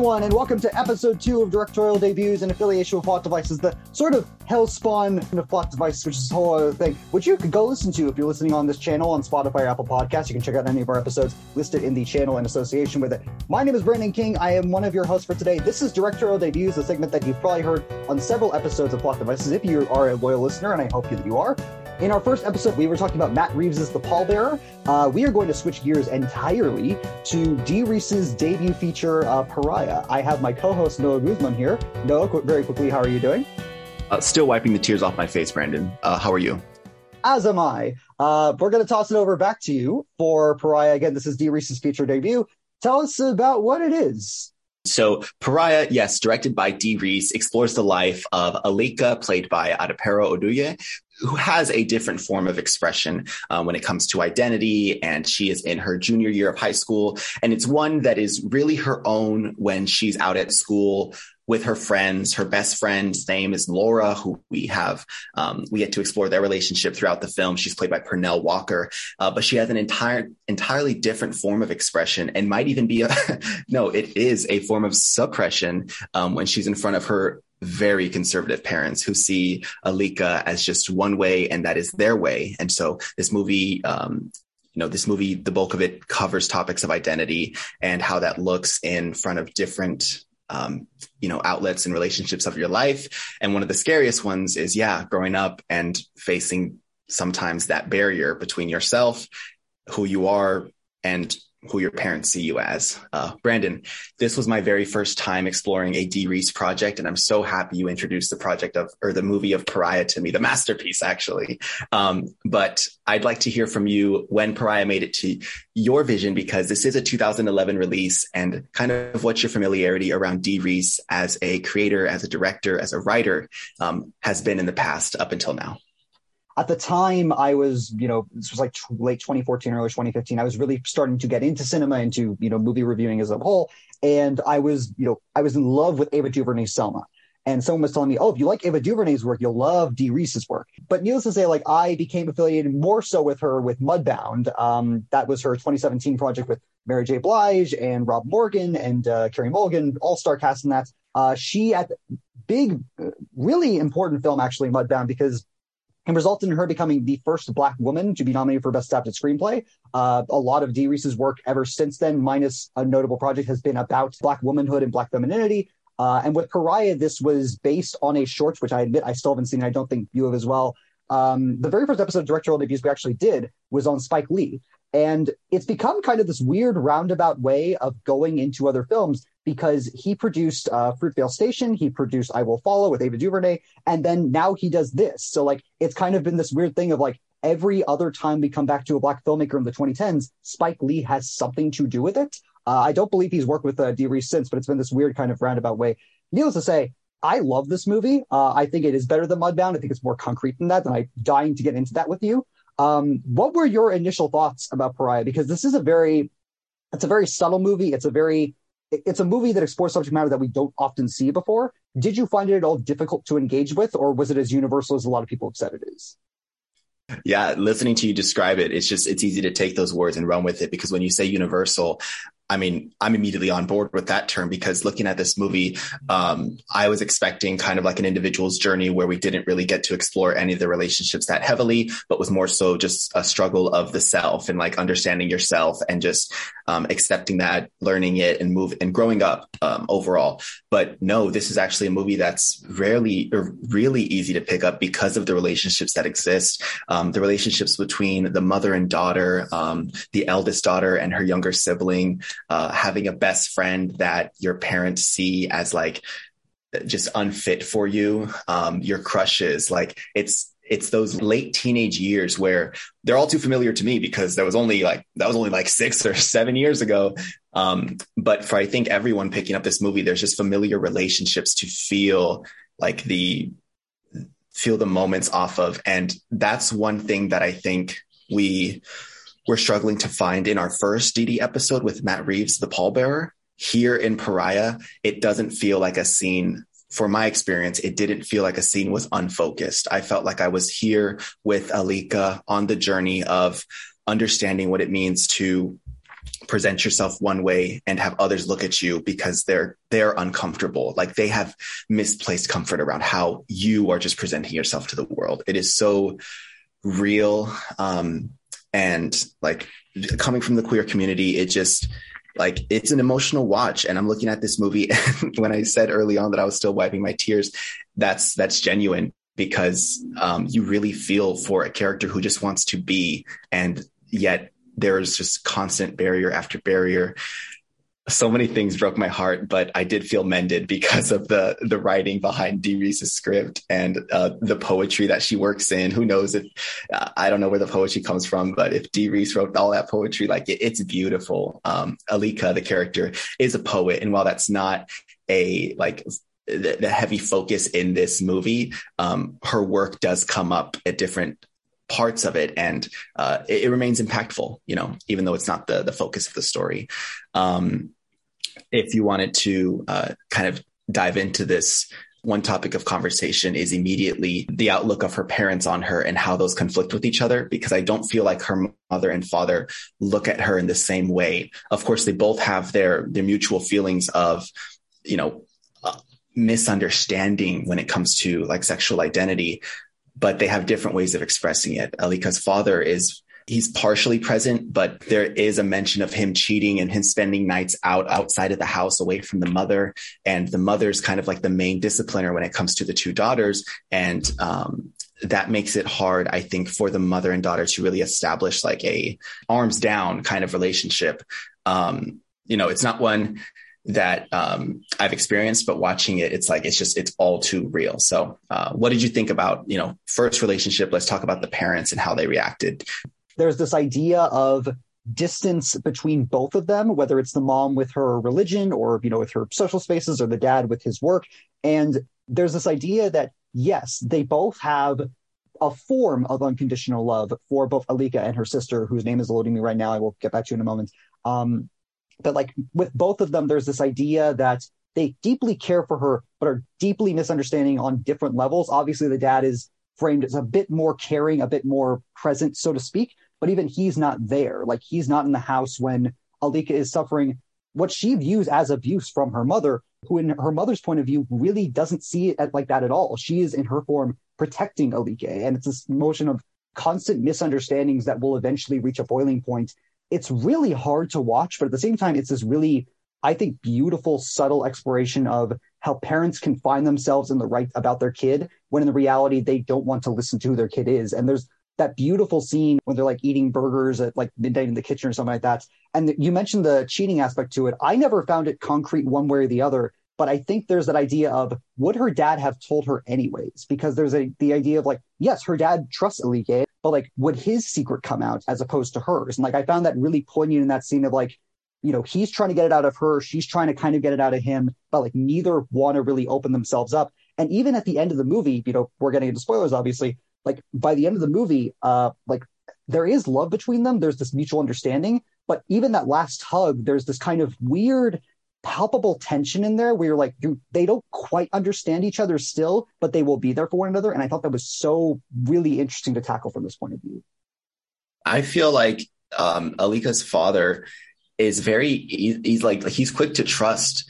everyone, and welcome to episode two of Directorial Debuts and affiliation with Plot Devices, the sort of hell spawn of Plot Devices, which is a whole other thing, which you could go listen to if you're listening on this channel on Spotify or Apple Podcasts. You can check out any of our episodes listed in the channel in association with it. My name is Brandon King. I am one of your hosts for today. This is Directorial Debuts, a segment that you've probably heard on several episodes of Plot Devices if you are a loyal listener, and I hope that you are. In our first episode, we were talking about Matt Reeves' The Pallbearer. Uh, we are going to switch gears entirely to Dee Rees's debut feature, uh, Pariah. I have my co-host Noah Guzman here. Noah, qu- very quickly, how are you doing? Uh, still wiping the tears off my face, Brandon. Uh, how are you? As am I. Uh, we're going to toss it over back to you for Pariah. Again, this is Dee Rees's feature debut. Tell us about what it is. So, Pariah, yes, directed by Dee Rees, explores the life of Alika, played by Adepero Oduye, who has a different form of expression um, when it comes to identity. And she is in her junior year of high school. And it's one that is really her own when she's out at school with her friends. Her best friend's name is Laura, who we have, um, we get to explore their relationship throughout the film. She's played by Pernell Walker, uh, but she has an entire, entirely different form of expression and might even be a, no, it is a form of suppression um, when she's in front of her very conservative parents who see Alika as just one way and that is their way. And so this movie, um, you know, this movie, the bulk of it covers topics of identity and how that looks in front of different, um, you know, outlets and relationships of your life. And one of the scariest ones is, yeah, growing up and facing sometimes that barrier between yourself, who you are, and who your parents see you as. Uh, Brandon, this was my very first time exploring a Dee Rees project, and I'm so happy you introduced the project of, or the movie of Pariah to me, the masterpiece, actually. Um, but I'd like to hear from you when Pariah made it to your vision, because this is a 2011 release, and kind of what your familiarity around Dee Rees as a creator, as a director, as a writer um, has been in the past up until now at the time I was, you know, this was like t- late 2014, early 2015. I was really starting to get into cinema, into, you know, movie reviewing as a whole. And I was, you know, I was in love with Ava DuVernay's Selma. And someone was telling me, oh, if you like Ava DuVernay's work, you'll love Dee Rees's work. But needless to say, like I became affiliated more so with her with Mudbound. Um, that was her 2017 project with Mary J. Blige and Rob Morgan and uh, Carey Mulligan, all-star cast in that. Uh, she at big, really important film actually, Mudbound, because and resulted in her becoming the first Black woman to be nominated for Best Adapted Screenplay. Uh, a lot of Dee Rees's work ever since then, minus a notable project, has been about Black womanhood and Black femininity. Uh, and with Pariah, this was based on a short, which I admit I still haven't seen. I don't think you have as well. Um, the very first episode of directorial debuts we actually did was on Spike Lee. And it's become kind of this weird roundabout way of going into other films because he produced uh, Fruitvale Station, he produced I Will Follow with Ava DuVernay, and then now he does this. So like it's kind of been this weird thing of like every other time we come back to a black filmmaker in the 2010s, Spike Lee has something to do with it. Uh, I don't believe he's worked with uh, Dee Rees since, but it's been this weird kind of roundabout way. Needless to say, I love this movie. Uh, I think it is better than Mudbound. I think it's more concrete than that, and I'm dying to get into that with you. Um, what were your initial thoughts about Pariah? Because this is a very, it's a very subtle movie. It's a very it's a movie that explores subject matter that we don't often see before. Did you find it at all difficult to engage with, or was it as universal as a lot of people have said it is? Yeah, listening to you describe it, it's just it's easy to take those words and run with it because when you say universal, I mean, I'm immediately on board with that term because looking at this movie, um, I was expecting kind of like an individual's journey where we didn't really get to explore any of the relationships that heavily, but was more so just a struggle of the self and like understanding yourself and just um, accepting that, learning it, and move and growing up um, overall. But no, this is actually a movie that's rarely or really easy to pick up because of the relationships that exist, um, the relationships between the mother and daughter, um, the eldest daughter and her younger sibling uh, having a best friend that your parents see as like just unfit for you, um, your crushes, like it's it's those late teenage years where they're all too familiar to me because that was only like that was only like six or seven years ago. Um, but for I think everyone picking up this movie, there's just familiar relationships to feel like the feel the moments off of, and that's one thing that I think we we're struggling to find in our first DD episode with Matt Reeves, the pallbearer. Here in Pariah, it doesn't feel like a scene. For my experience, it didn't feel like a scene was unfocused. I felt like I was here with Alika on the journey of understanding what it means to present yourself one way and have others look at you because they're they're uncomfortable like they have misplaced comfort around how you are just presenting yourself to the world it is so real um and like coming from the queer community it just like it's an emotional watch and i'm looking at this movie when i said early on that i was still wiping my tears that's that's genuine because um, you really feel for a character who just wants to be and yet there's just constant barrier after barrier so many things broke my heart, but I did feel mended because of the the writing behind Dee Rees's script and uh, the poetry that she works in. Who knows if I don't know where the poetry comes from, but if Dee Rees wrote all that poetry, like it, it's beautiful. Um, Alika, the character, is a poet, and while that's not a like the, the heavy focus in this movie, um, her work does come up at different parts of it and uh, it, it, remains impactful you know even though it's not the the focus of the story um, if you wanted to uh, kind of dive into this one topic of conversation is immediately the outlook of her parents on her and how those conflict with each other because i don't feel like her mother and father look at her in the same way of course they both have their their mutual feelings of you know uh, misunderstanding when it comes to like sexual identity but they have different ways of expressing it. Alika's father is he's partially present, but there is a mention of him cheating and him spending nights out outside of the house away from the mother. And the mother's kind of like the main discipliner when it comes to the two daughters. And um, that makes it hard, I think, for the mother and daughter to really establish like a arms down kind of relationship. Um, you know, it's not one that um, I've experienced, but watching it, it's like it's just it's all too real. So, uh, what did you think about you know first relationship? Let's talk about the parents and how they reacted. There's this idea of distance between both of them, whether it's the mom with her religion or you know with her social spaces, or the dad with his work. And there's this idea that yes, they both have a form of unconditional love for both Alika and her sister, whose name is eluding me right now. I will get back to you in a moment. Um, but like with both of them, there's this idea that they deeply care for her, but are deeply misunderstanding on different levels. Obviously, the dad is framed as a bit more caring, a bit more present, so to speak, but even he's not there. Like he's not in the house when Alika is suffering what she views as abuse from her mother, who in her mother's point of view really doesn't see it like that at all. She is in her form protecting Alika. And it's this motion of constant misunderstandings that will eventually reach a boiling point it's really hard to watch, but at the same time, it's this really, I think, beautiful, subtle exploration of how parents can find themselves in the right about their kid when in the reality they don't want to listen to who their kid is. And there's that beautiful scene when they're like eating burgers at like midnight in the kitchen or something like that. And you mentioned the cheating aspect to it. I never found it concrete one way or the other, but I think there's that idea of would her dad have told her anyways? Because there's a the idea of like, yes, her dad trusts Alika, but like would his secret come out as opposed to hers? And like I found that really poignant in that scene of like, you know, he's trying to get it out of her, she's trying to kind of get it out of him, but like neither want to really open themselves up. And even at the end of the movie, you know, we're getting into spoilers, obviously. Like by the end of the movie, uh, like there is love between them. There's this mutual understanding, but even that last hug, there's this kind of weird palpable tension in there where you're like, they don't quite understand each other still, but they will be there for one another. And I thought that was so really interesting to tackle from this point of view. I feel like um, Alika's father is very, he's like, he's quick to trust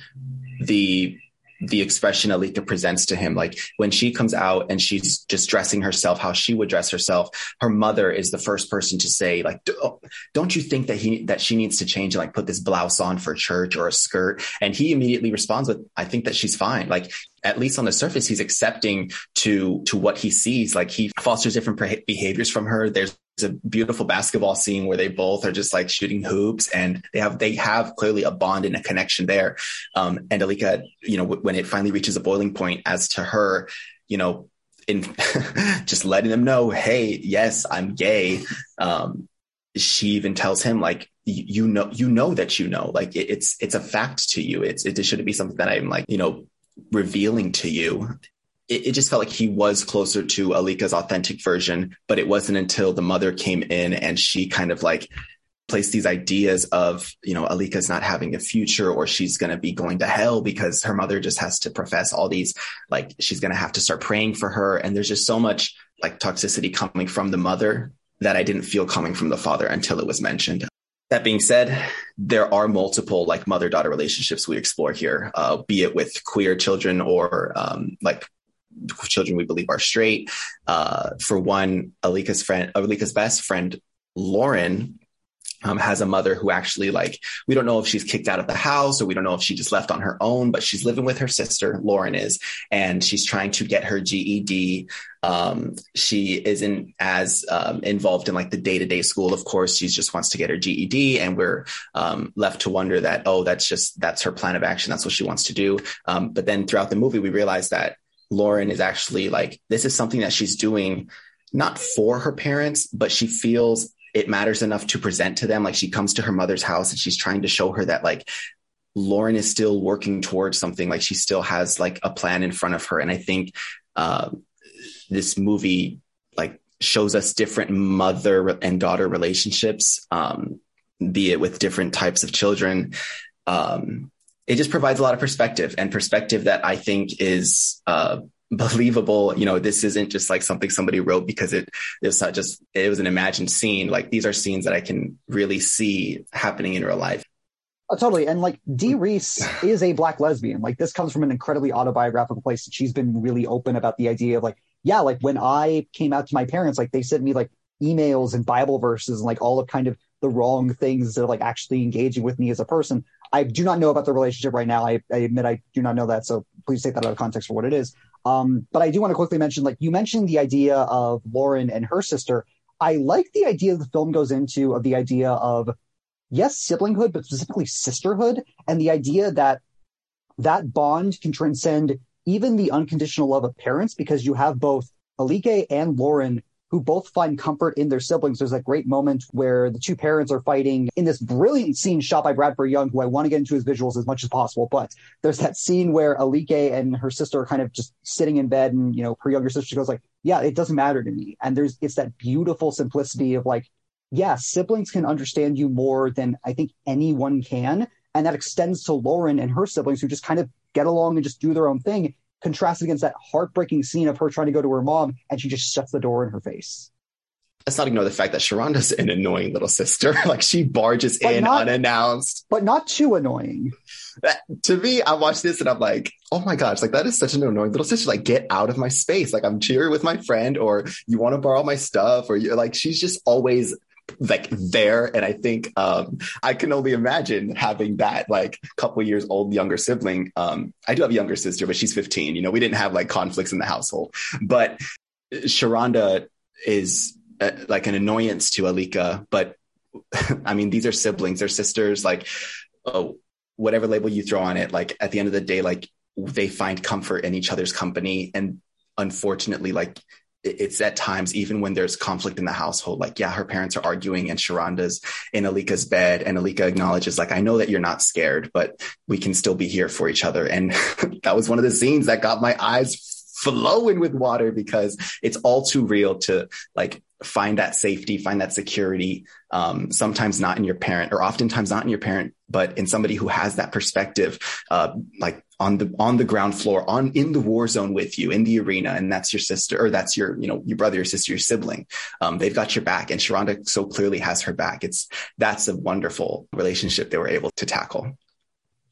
the the expression Alika presents to him. Like when she comes out and she's just dressing herself how she would dress herself, her mother is the first person to say, like, oh, don't you think that he that she needs to change and like put this blouse on for church or a skirt? And he immediately responds with, I think that she's fine. Like at least on the surface, he's accepting to to what he sees. Like he fosters different behaviors from her. There's a beautiful basketball scene where they both are just like shooting hoops and they have they have clearly a bond and a connection there um and alika you know w- when it finally reaches a boiling point as to her you know in just letting them know hey yes i'm gay um she even tells him like you know you know that you know like it, it's it's a fact to you it's it shouldn't be something that i'm like you know revealing to you it, it, just felt like he was closer to Alika's authentic version, but it wasn't until the mother came in and she kind of like placed these ideas of, you know, Alika's not having a future or she's going to be going to hell because her mother just has to profess all these, like, she's going to have to start praying for her. And there's just so much like toxicity coming from the mother that I didn't feel coming from the father until it was mentioned. That being said, there are multiple like mother daughter relationships we explore here, uh, be it with queer children or um, like children we believe are straight. Uh, for one, Alika's friend, Alika's best friend, Lauren, um, has a mother who actually like we don't know if she's kicked out of the house or we don't know if she just left on her own but she's living with her sister lauren is and she's trying to get her ged um, she isn't as um, involved in like the day-to-day school of course. She just wants to get her ged and we're um, left to wonder that oh that's just that's her plan of action. That's what she wants to do. Um, but then throughout the movie we realize that lauren is actually like this is something that she's doing not for her parents but she feels it matters enough to present to them. Like she comes to her mother's house and she's trying to show her that like Lauren is still working towards something. Like she still has like a plan in front of her. And I think uh, this movie like shows us different mother and daughter relationships, um, be it with different types of children. Um, it just provides a lot of perspective and perspective that I think is uh, believable you know this isn't just like something somebody wrote because it it's not just it was an imagined scene like these are scenes that i can really see happening in real life Oh, totally. And like Dee mm-hmm. Rees is a black lesbian. Like this comes from an incredibly autobiographical place. She's been really open about the idea of like, yeah, like when I came out to my parents, like they sent me like emails and Bible verses and like all of kind of the wrong things that are like actually engaging with me as a person. I do not know about the relationship right now. I, I admit I do not know that. So please take that out of context for what it is. Um, but I do want to quickly mention, like you mentioned, the idea of Lauren and her sister. I like the idea the film goes into of the idea of yes, siblinghood, but specifically sisterhood, and the idea that that bond can transcend even the unconditional love of parents because you have both Alike and Lauren who both find comfort in their siblings. There's a great moment where the two parents are fighting in this brilliant scene shot by Bradford Young, who I want to get into his visuals as much as possible. But there's that scene where Alike and her sister are kind of just sitting in bed, and you know, her younger sister goes like, "Yeah, it doesn't matter to me." And there's it's that beautiful simplicity of like, yeah, siblings can understand you more than I think anyone can. And that extends to Lauren and her siblings who just kind of get along and just do their own thing contrasted against that heartbreaking scene of her trying to go to her mom and she just shuts the door in her face. Let's not ignore the fact that Sharonda's an annoying little sister. like she barges but in not, unannounced. But not too annoying. That, to me, I watch this and I'm like, oh my gosh, like that is such an annoying little sister. Like, get out of my space. Like I'm cheering with my friend, or you want to borrow my stuff, or you're like, she's just always like there. And i think um i can only imagine having that like couple years old younger sibling um i do have a younger sister but she's 15 you know we didn't have like conflicts in the household. But sharonda is uh, like an annoyance to alika but i mean these are siblings they're sisters like oh, whatever label you throw on it like at the end of the day like they find comfort in each other's company. And unfortunately like it's at times even when there's conflict in the household like yeah her parents are arguing and sharonda's in alika's bed and alika acknowledges like i know that you're not scared but we can still be here for each other and that was one of the scenes that got my eyes flowing with water because it's all too real to like find that safety, find that security. Um, sometimes not in your parent, or oftentimes not in your parent, but in somebody who has that perspective, uh, like on the on the ground floor, on in the war zone with you in the arena, and that's your sister, or that's your you know your brother, your sister, your sibling. Um, they've got your back, and Sharonda so clearly has her back. It's that's a wonderful relationship they were able to tackle.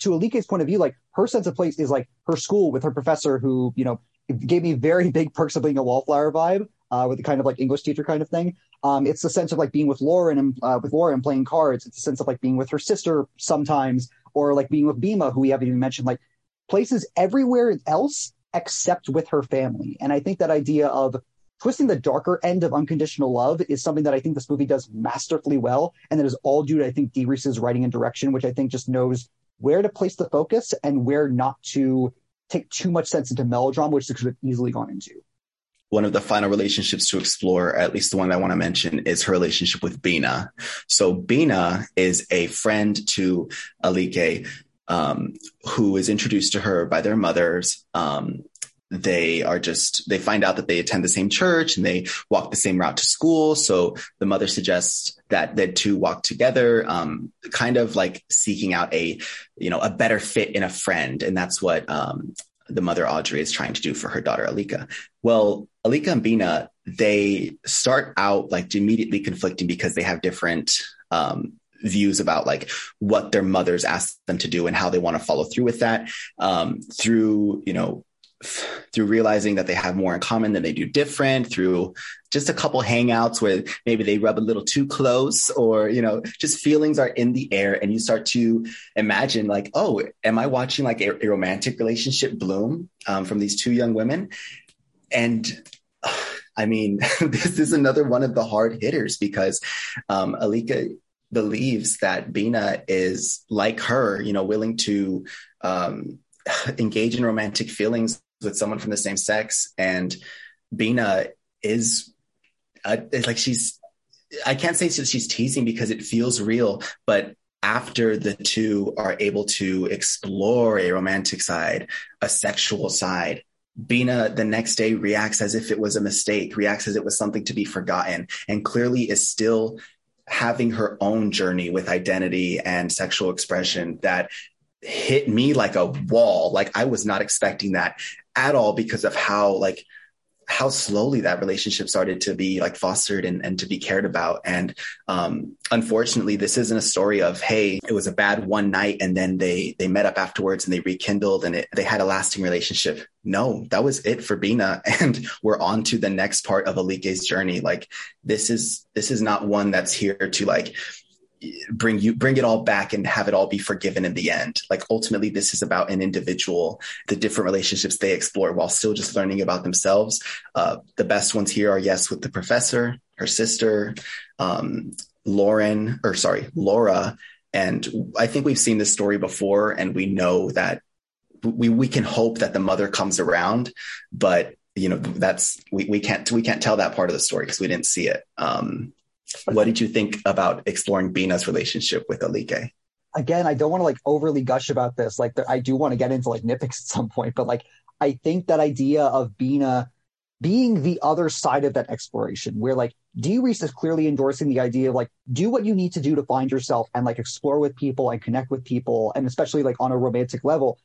To Alika's point of view, like her sense of place is like her school with her professor, who you know gave me very big perks of being a wallflower vibe uh, with the kind of like English teacher kind of thing. Um, it's the sense of like being with Lauren and uh, with Lauren playing cards. It's the sense of like being with her sister sometimes, or like being with Bina, who we haven't even mentioned, like places everywhere else except with her family. And I think that idea of twisting the darker end of unconditional love is something that I think this movie does masterfully well, and that is all due to I think Rees's writing and direction, which I think just knows where to place the focus and where not to take too much sense into melodrama, which this could have easily gone into one of the final relationships to explore, at least the one I want to mention, is her relationship with Bina. So Bina is a friend to Alike, um, who is introduced to her by their mothers. Um, they are just they find out that they attend the same church and they walk the same route to school so the mother suggests that the two walk together um, kind of like seeking out a you know a better fit in a friend and that's what um, the mother Audrey is trying to do for her daughter Alika. Well, Alika and Bina, they start out like immediately conflicting because they have different um, views about like what their mothers asked them to do and how they want to follow through with that um, through you know through realizing that they have more in common than they do different through just a couple hangouts where maybe they rub a little too close or you know just feelings are in the air and you start to imagine like oh am i watching like a, a romantic relationship bloom um, from these two young women? And uh, i mean this is another one of the hard hitters because um, alika believes that bina is like her you know willing to um, engage in romantic feelings with someone from the same sex. And bina is uh, like she's i can't say she's teasing because it feels real but after the two are able to explore a romantic side a sexual side Bina the next day reacts as if it was a mistake, reacts as it was something to be forgotten, and clearly is still having her own journey with identity and sexual expression that hit me like a wall. Like I was not expecting that at all because of how like how slowly that relationship started to be like fostered and, and to be cared about. And um, unfortunately, this isn't a story of hey, it was a bad one night and then they they met up afterwards and they rekindled and it, they had a lasting relationship. No, that was it for Bina, and we're on to the next part of Alike's journey. Like this is this is not one that's here to like bring you bring it all back and have it all be forgiven in the end. Like ultimately this is about an individual the different relationships they explore while still just learning about themselves. Uh, the best ones here are yes with the professor her sister um, lauren or sorry laura. And i think we've seen this story before and we know that we we can hope that the mother comes around but you know that's we, we can't we can't tell that part of the story because we didn't see it. Um, what did you think about exploring Bina's relationship with Alike? Again, I don't want to like overly gush about this. Like, I do want to get into like nitpicks at some point, but like, I think that idea of Bina being the other side of that exploration, where like Dee Rees is clearly endorsing the idea of like do what you need to do to find yourself and like explore with people and connect with people, and especially like on a romantic level.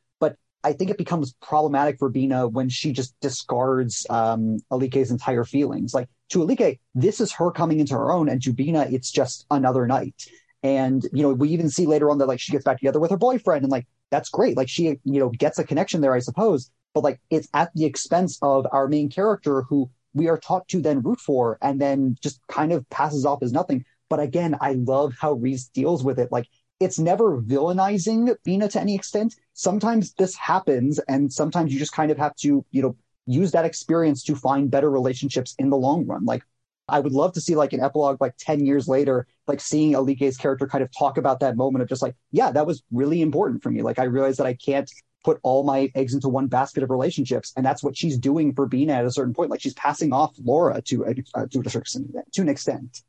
I think it becomes problematic for Bina when she just discards um, Alike's entire feelings. Like to Alike, this is her coming into her own, and to Bina, it's just another night. And you know, we even see later on that like she gets back together with her boyfriend, and like that's great. Like she, you know, gets a connection there, I suppose. But like it's at the expense of our main character, who we are taught to then root for, and then just kind of passes off as nothing. But again, I love how Rees deals with it. Like it's never villainizing Bina to any extent. Sometimes this happens, and sometimes you just kind of have to, you know, use that experience to find better relationships in the long run. Like, I would love to see like an epilogue like 10 years later, like seeing Alike's character kind of talk about that moment of just like, yeah, that was really important for me. Like, I realized that I can't put all my eggs into one basket of relationships. And that's what she's doing for Bina at a certain point. Like, she's passing off Laura to, uh, to, a, to an extent.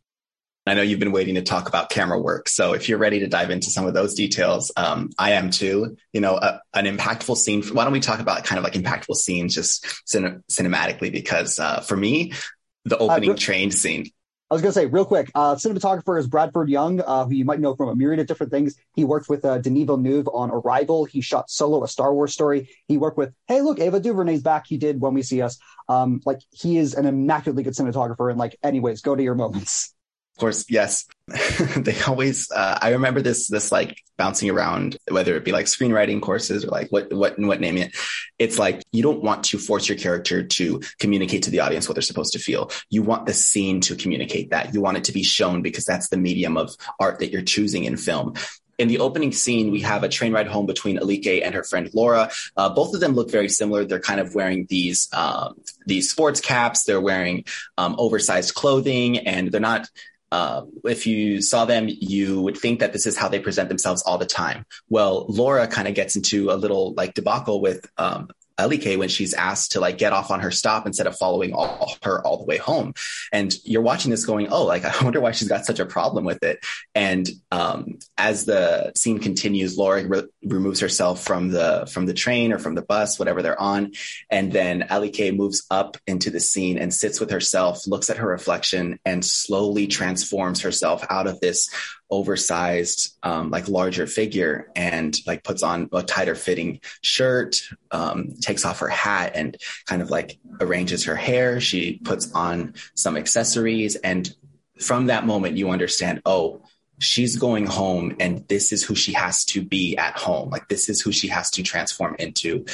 I know you've been waiting to talk about camera work. So if you're ready to dive into some of those details, um, I am too. You know, a, an impactful scene. Why don't we talk about kind of like impactful scenes just cin- cinematically? Because uh, for me, the uh, opening uh, train scene. I was going to say real quick, uh, cinematographer is Bradford Young, uh, who you might know from a myriad of different things. He worked with uh, Denis Villeneuve on Arrival. He shot Solo, a Star Wars story. He worked with, hey, look, Ava DuVernay's back. He did When We See Us. Um, like he is an immaculately good cinematographer. And like, anyways, go to your moments. Of course, yes. they always. Uh, I remember this this like bouncing around, whether it be like screenwriting courses or like what what what name it. It's like you don't want to force your character to communicate to the audience what they're supposed to feel. You want the scene to communicate that. You want it to be shown because that's the medium of art that you're choosing in film in the opening scene, we have a train ride home between Alike and her friend Laura. Uh, both of them look very similar. They're kind of wearing these um, these sports caps. They're wearing um, oversized clothing, and they're not uh, if you saw them, you would think that this is how they present themselves all the time. Well, Laura kind of gets into a little like debacle with um, Alike when she's asked to like get off on her stop instead of following all, her all the way home. And you're watching this going, oh, like I wonder why she's got such a problem with it. And um, as the scene continues, Laura re- removes herself from the from the train or from the bus, whatever they're on, and then Alike moves up into the scene and sits with herself, looks at her reflection, and slowly transforms herself out of this oversized, um, like larger figure and like puts on a tighter fitting shirt, um, takes off her hat and kind of like arranges her hair. She puts on some accessories. And from that moment, you understand, oh, she's going home and this is who she has to be at home. Like this is who she has to transform into.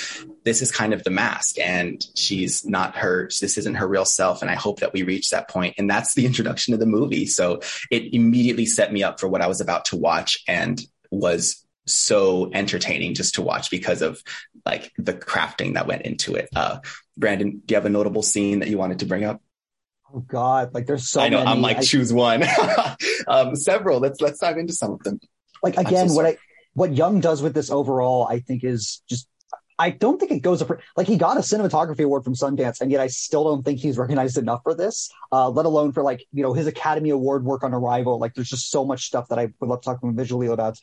This is kind of the mask and she's not her, this isn't her real self. And I hope that we reach that point. And that's the introduction of the movie. So it immediately set me up for what I was about to watch and was so entertaining just to watch because of like the crafting that went into it. Uh, Brandon, do you have a notable scene that you wanted to bring up? Oh God, like there's so many. I know. Many. I'm like I, choose one. um, several. Let's let's dive into some of them. Like again, so what I what Young does with this overall, I think is just. I don't think it goes up. like he got a cinematography award from Sundance, and yet I still don't think he's recognized enough for this. Uh, let alone for like you know his Academy Award work on Arrival. Like there's just so much stuff that I would love to talk visually about.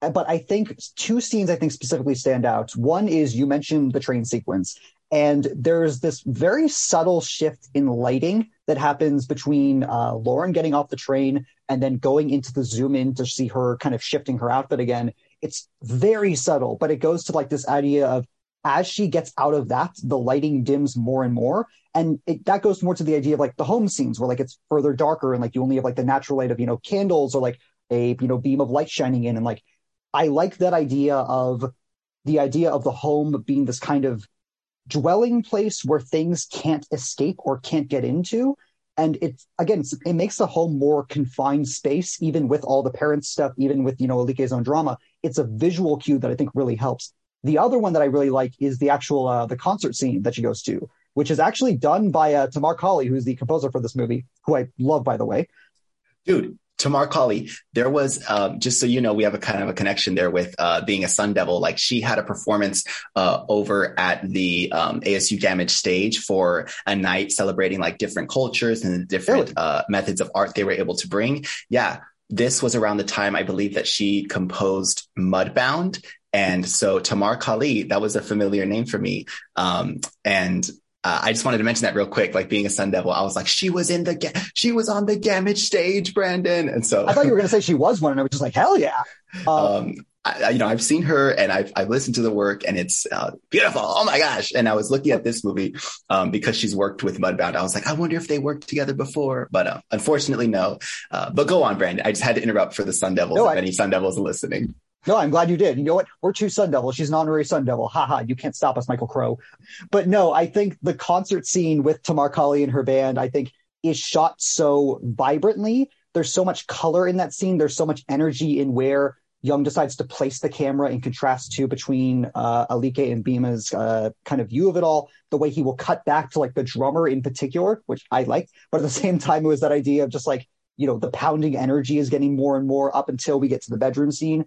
But I think two scenes I think specifically stand out. One is you mentioned the train sequence, and there's this very subtle shift in lighting that happens between uh, Lauren getting off the train and then going into the zoom in to see her kind of shifting her outfit again. It's very subtle, but it goes to like this idea of as she gets out of that, the lighting dims more and more. And it, that goes more to the idea of like the home scenes where like it's further darker and like you only have like the natural light of, you know, candles or like a, you know, beam of light shining in. And like, I like that idea of the idea of the home being this kind of dwelling place where things can't escape or can't get into. And it's again, it makes the home more confined space, even with all the parents stuff, even with you know Alike's own drama. It's a visual cue that I think really helps. The other one that I really like is the actual uh, the concert scene that she goes to, which is actually done by uh, Tamar Kali, who's the composer for this movie, who I love by the way. Dude, Tamar Kali, there was um, just so you know, we have a kind of a connection there with uh, being a Sun Devil. Like she had a performance uh, over at the um, ASU Gammage stage for a night celebrating like different cultures and different really? uh, methods of art they were able to bring. Yeah, this was around the time I believe that she composed Mudbound. And so Tamar Kali, that was a familiar name for me. Um, and uh, I just wanted to mention that real quick. Like being a Sun Devil, I was like, she was in the, ga- she was on the Gammage stage, Brandon. And so I thought you were going to say she was one, and I was just like, hell yeah. Um, um, I, you know, I've seen her and I've, I've listened to the work and it's uh, beautiful. Oh my gosh. And I was looking at this movie um, because she's worked with Mudbound. I was like, I wonder if they worked together before, but uh, unfortunately, no. Uh, but go on, Brandon. I just had to interrupt for the Sun Devils no, if I, any Sun Devils are listening. No, I'm glad you did. You know what? We're two Sun Devils. She's an honorary Sun Devil. Ha ha. You can't stop us, Michael Crow. But no, I think the concert scene with Tamar Kali and her band, I think is shot so vibrantly. There's so much color in that scene. There's so much energy in where Young decides to place the camera in contrast to between uh, Alike and Bina's uh, kind of view of it all. The way he will cut back to like the drummer in particular, which I like, but at the same time, it was that idea of just like you know the pounding energy is getting more and more up until we get to the bedroom scene.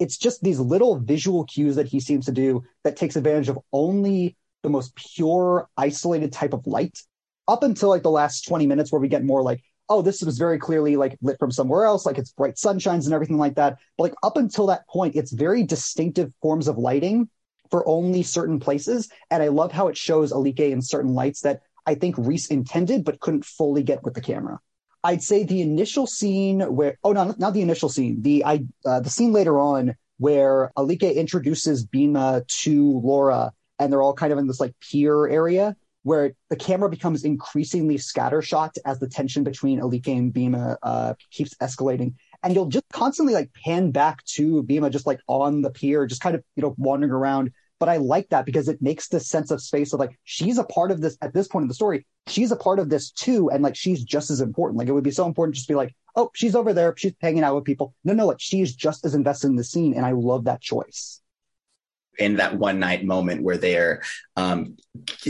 It's just these little visual cues that he seems to do that takes advantage of only the most pure, isolated type of light up until like the last 20 minutes where we get more like oh, this was very clearly like lit from somewhere else, like it's bright sunshines and everything like that. But like up until that point, it's very distinctive forms of lighting for only certain places. And I love how it shows Alike in certain lights that I think Rees intended but couldn't fully get with the camera. I'd say the initial scene where oh no, not the initial scene, the I uh, the scene later on where Alike introduces Bina to Laura and they're all kind of in this like pier area where the camera becomes increasingly scattershot as the tension between Alike and Bina uh, keeps escalating. And you'll just constantly like pan back to Bina just like on the pier, just kind of, you know, wandering around. But I like that because it makes this sense of space of like, she's a part of this at this point in the story. She's a part of this too. And like, she's just as important. Like, it would be so important just to be like, oh, she's over there. She's hanging out with people. No, no, like, she's just as invested in the scene. And I love that choice in that one night moment where they're um,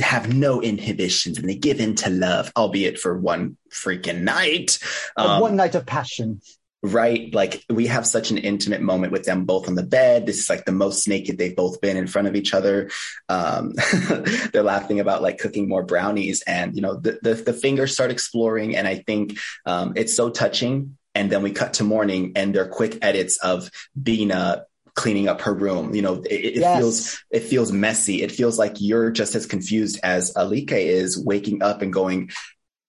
have no inhibitions and they give in to love, albeit for one freaking night. Um, one night of passion. Right. Like we have such an intimate moment with them both on the bed. This is like the most naked they've both been in front of each other. Um, they're laughing about like cooking more brownies and, you know, the, the, the fingers start exploring. And I think um, it's so touching and then we cut to morning and they're quick edits of Bina cleaning up her room. You know, it, it yes. feels it feels messy. It feels like you're just as confused as Alike is waking up and going,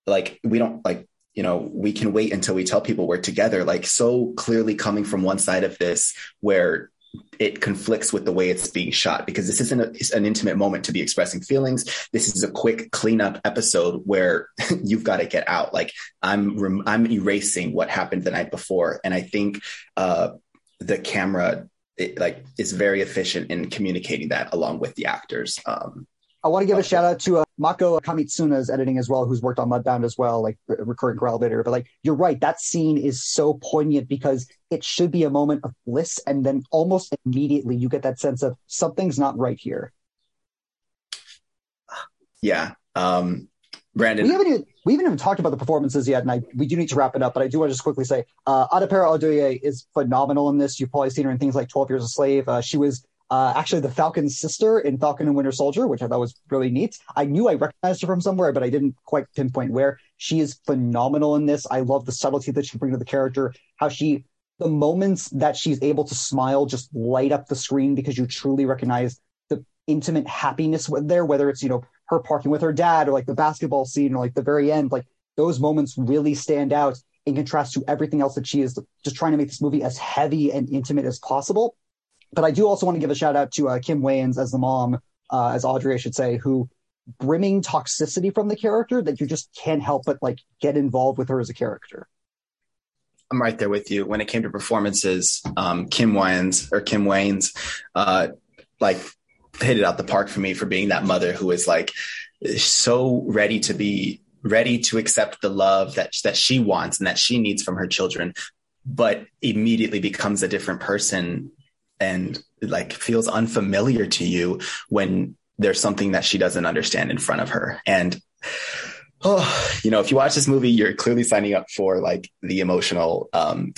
like, we don't like, you know, we can wait until we tell people we're together. Like so clearly coming from one side of this where it conflicts with the way it's being shot because this isn't a, an intimate moment to be expressing feelings. This is a quick cleanup episode where you've got to get out. Like I'm, I'm erasing what happened the night before. And I think, uh, the camera, it, like is very efficient in communicating that along with the actors. Um, I want to give a shout out to uh, Mako Kamitsuna's editing as well, who's worked on Mudbound as well, like recurring elevator. But like, you're right, that scene is so poignant because it should be a moment of bliss, and then almost immediately you get that sense of something's not right here. Yeah, um, Brandon. We haven't even, we haven't even talked about the performances yet, and I we do need to wrap it up. But I do want to just quickly say, uh, Adepero Oduye is phenomenal in this. You've probably seen her in things like Twelve Years a Slave. Uh, she was uh, actually the Falcon's sister in Falcon and Winter Soldier, which I thought was really neat. I knew I recognized her from somewhere, but I didn't quite pinpoint where. She is phenomenal in this. I love the subtlety that she brings to the character, how she, the moments that she's able to smile just light up the screen because you truly recognize the intimate happiness there, whether it's, you know, her parking with her dad or like the basketball scene or like the very end, like those moments really stand out in contrast to everything else that she is just trying to make this movie as heavy and intimate as possible but I do also want to give a shout out to uh, Kim Wayans as the mom, uh, as Audrey, I should say, who brimming toxicity from the character that you just can't help but like get involved with her as a character. I'm right there with you. When it came to performances, um, Kim Wayans or Kim Wayans, uh, like hit it out the park for me for being that mother who is like so ready to be ready to accept the love that that she wants and that she needs from her children, but immediately becomes a different person and like feels unfamiliar to you when there's something that she doesn't understand in front of her. And oh, you know, if you watch this movie, you're clearly signing up for like the emotional um,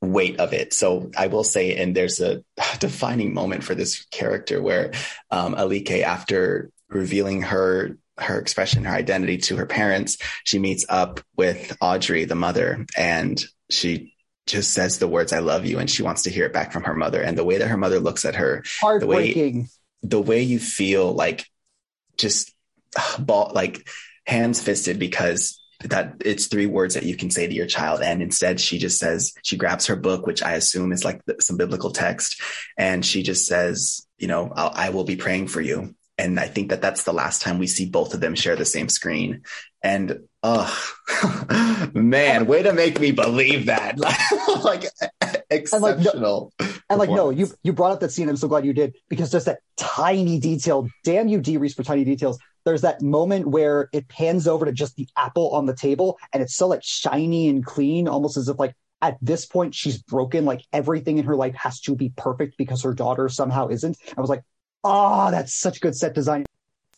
weight of it. So I will say, and there's a defining moment for this character where um, Alike, after revealing her her expression, her identity to her parents, she meets up with Audrey, the mother, and she just says the words "I love you" and she wants to hear it back from her mother. And the way that her mother looks at her, heartbreaking. The way, the way you feel like just ball like hands fisted because that it's three words that you can say to your child and instead she just says she grabs her book which i assume is like some biblical text and she just says you know I'll, I will be praying for you and i think that that's the last time we see both of them share the same screen and oh man, way to make me believe that. like exceptional. And like, no, and like, no, you you brought up that scene. I'm so glad you did because just that tiny detail. Damn you, Dee Rees, for tiny details. There's that moment where it pans over to just the apple on the table, and it's so like shiny and clean, almost as if like at this point she's broken. Like everything in her life has to be perfect because her daughter somehow isn't. I was like, oh, that's such good set design.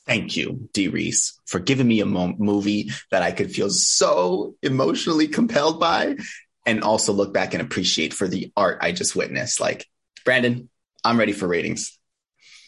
Thank you, Dee Rees, for giving me a mo- movie that I could feel so emotionally compelled by and also look back and appreciate for the art I just witnessed. Like, Brandon, I'm ready for ratings.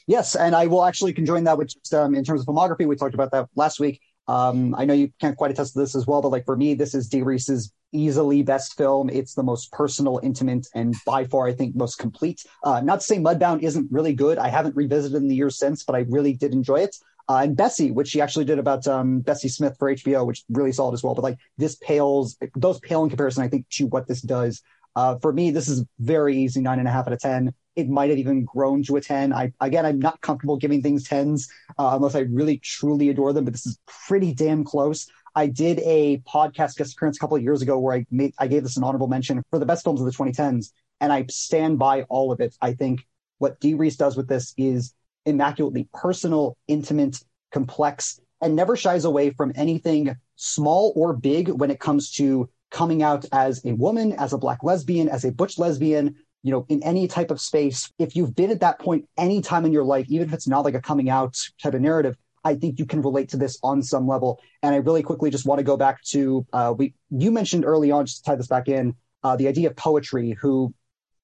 Yes, and I will actually conjoin that with just um, in terms of filmography. We talked about that last week. Um, I know you can't quite attest to this as well, but like for me, this is Dee Rees's easily best film. It's the most personal, intimate, and by far, I think, most complete. Uh, not to say Mudbound isn't really good. I haven't revisited in the years since, but I really did enjoy it uh, and Bessie, which she actually did about um, Bessie Smith for HBO, which really solid as well. But like this pales, those pale in comparison, I think, to what this does. Uh, for me, this is very easy, nine and a half out of 10. It might have even grown to a 10. I, again, I'm not comfortable giving things 10s uh, unless I really truly adore them, but this is pretty damn close. I did a podcast guest appearance a couple of years ago where I made, I gave this an honorable mention for the best films of the 2010s, and I stand by all of it. I think what Dee Rees does with this is immaculately personal, intimate, complex, and never shies away from anything small or big when it comes to coming out as a woman, as a black lesbian, as a butch lesbian, you know, in any type of space. If you've been at that point any time in your life, even if it's not like a coming out type of narrative, I think you can relate to this on some level. And I really quickly just want to go back to uh, we you mentioned early on, just to tie this back in, uh, the idea of poetry, who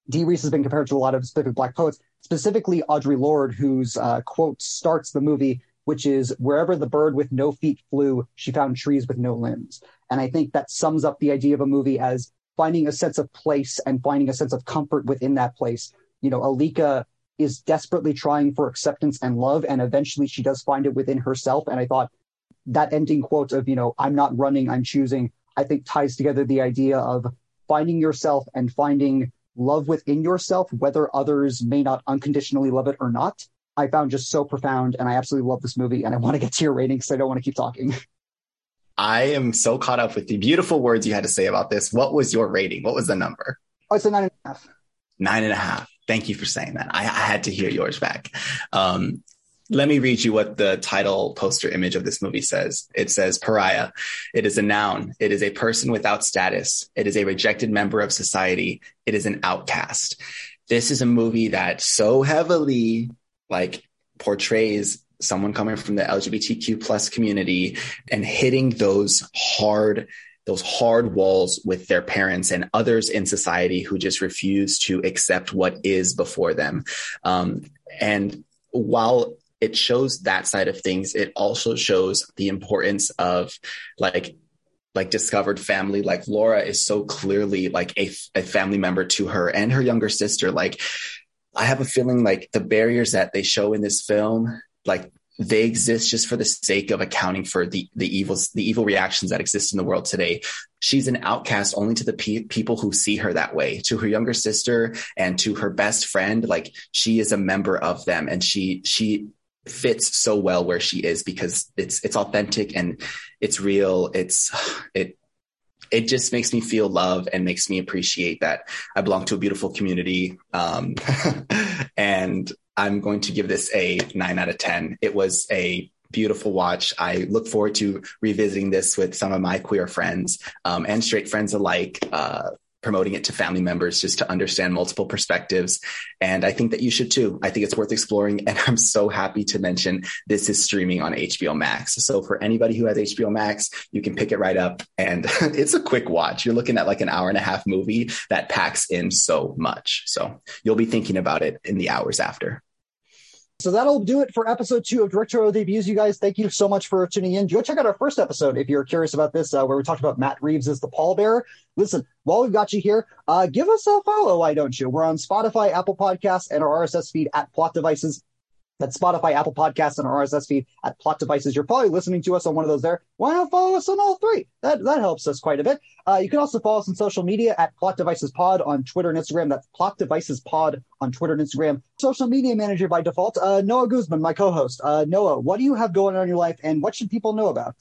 Dee Rees has been compared to a lot of specific black poets specifically Audre Lorde, whose uh, quote starts the movie, which is wherever the bird with no feet flew, she found trees with no limbs. And I think that sums up the idea of a movie as finding a sense of place and finding a sense of comfort within that place. You know, Alika is desperately trying for acceptance and love, and eventually she does find it within herself. And I thought that ending quote of, you know, I'm not running, I'm choosing, I think ties together the idea of finding yourself and finding love within yourself, whether others may not unconditionally love it or not, I found just so profound. And I absolutely love this movie. And I want to get to your rating because I don't want to keep talking. I am so caught up with the beautiful words you had to say about this. What was your rating? What was the number? Oh, it's a nine and a half. Nine and a half. Thank you for saying that. I, I had to hear yours back. Um, let me read you what the title poster image of this movie says. It says pariah. It is a noun. It is a person without status. It is a rejected member of society. It is an outcast. This is a movie that so heavily like portrays someone coming from the LGBTQ plus community and hitting those hard those hard walls with their parents and others in society who just refuse to accept what is before them. Um, and while it shows that side of things, it also shows the importance of like like discovered family. Like laura is so clearly like a, a family member to her and her younger sister. Like i have a feeling like the barriers that they show in this film like they exist just for the sake of accounting for the the evils the evil reactions that exist in the world today. She's an outcast only to the pe- people who see her that way. To her younger sister and to her best friend like she is a member of them and she she fits so well where she is because it's it's authentic and it's real it's it it just makes me feel love and makes me appreciate that I belong to a beautiful community. Um, and I'm going to give this a nine out of 10. It was a beautiful watch. I look forward to revisiting this with some of my queer friends um, and straight friends alike. Uh, promoting it to family members just to understand multiple perspectives. And I think that you should too. I think it's worth exploring. And I'm so happy to mention this is streaming on HBO Max. So for anybody who has HBO Max, you can pick it right up and it's a quick watch. You're looking at like an hour and a half movie that packs in so much. So you'll be thinking about it in the hours after. So that'll do it for episode two of Directorial Debuts. You guys, thank you so much for tuning in. Go check out our first episode if you're curious about this, uh, where we talked about Matt Reeves as the pallbearer. Listen, while we've got you here, uh, give us a follow, why don't you? We're on Spotify, Apple Podcasts, and our RSS feed at Plot Devices. That's Spotify, Apple Podcasts, and our RSS feed at Plot Devices. You're probably listening to us on one of those there. Why not follow us on all three? That that helps us quite a bit. Uh, you can also follow us on social media at Plot Devices Pod on Twitter and Instagram. That's Plot Devices Pod on Twitter and Instagram. Social media manager by default, uh, Noah Guzman, my co-host. Uh, Noah, what do you have going on in your life, and what should people know about?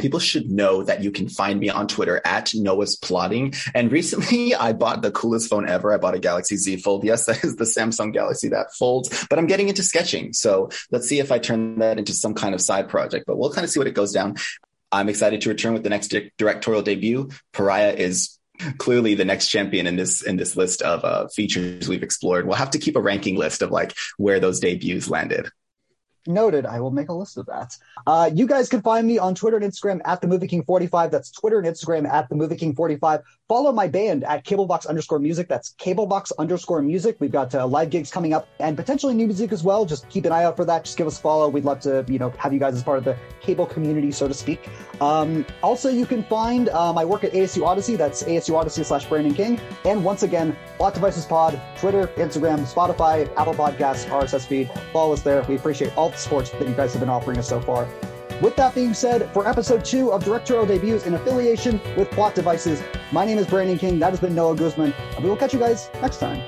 People should know that you can find me on Twitter at Noah's Plotting. And recently I bought the coolest phone ever. I bought a Galaxy Z Fold. Yes, that is the Samsung Galaxy that folds, but I'm getting into sketching. So let's see if I turn that into some kind of side project, but we'll kind of see what it goes down. I'm excited to return with the next di- directorial debut. Pariah is clearly the next champion in this in this list of uh, features we've explored. We'll have to keep a ranking list of like where those debuts landed. Noted. I will make a list of that. Uh, you guys can find me on Twitter and Instagram at the Movie King 45. That's Twitter and Instagram at the Movie King 45. Follow my band at Cablebox underscore music. That's Cablebox underscore music. We've got uh, live gigs coming up and potentially new music as well. Just keep an eye out for that. Just give us a follow. We'd love to, you know, have you guys as part of the cable community, so to speak. Um, also, you can find uh, my work at ASU Odyssey. That's ASU Odyssey slash Brandon King. And once again, Plot Devices Pod, Twitter, Instagram, Spotify, Apple Podcasts, RSS feed. Follow us there. We appreciate all support that you guys have been offering us so far. With that being said, for episode two of Directorial Debuts in affiliation with Plot Devices, my name is Brandon King. That has been Noah Guzman, and we will catch you guys next time.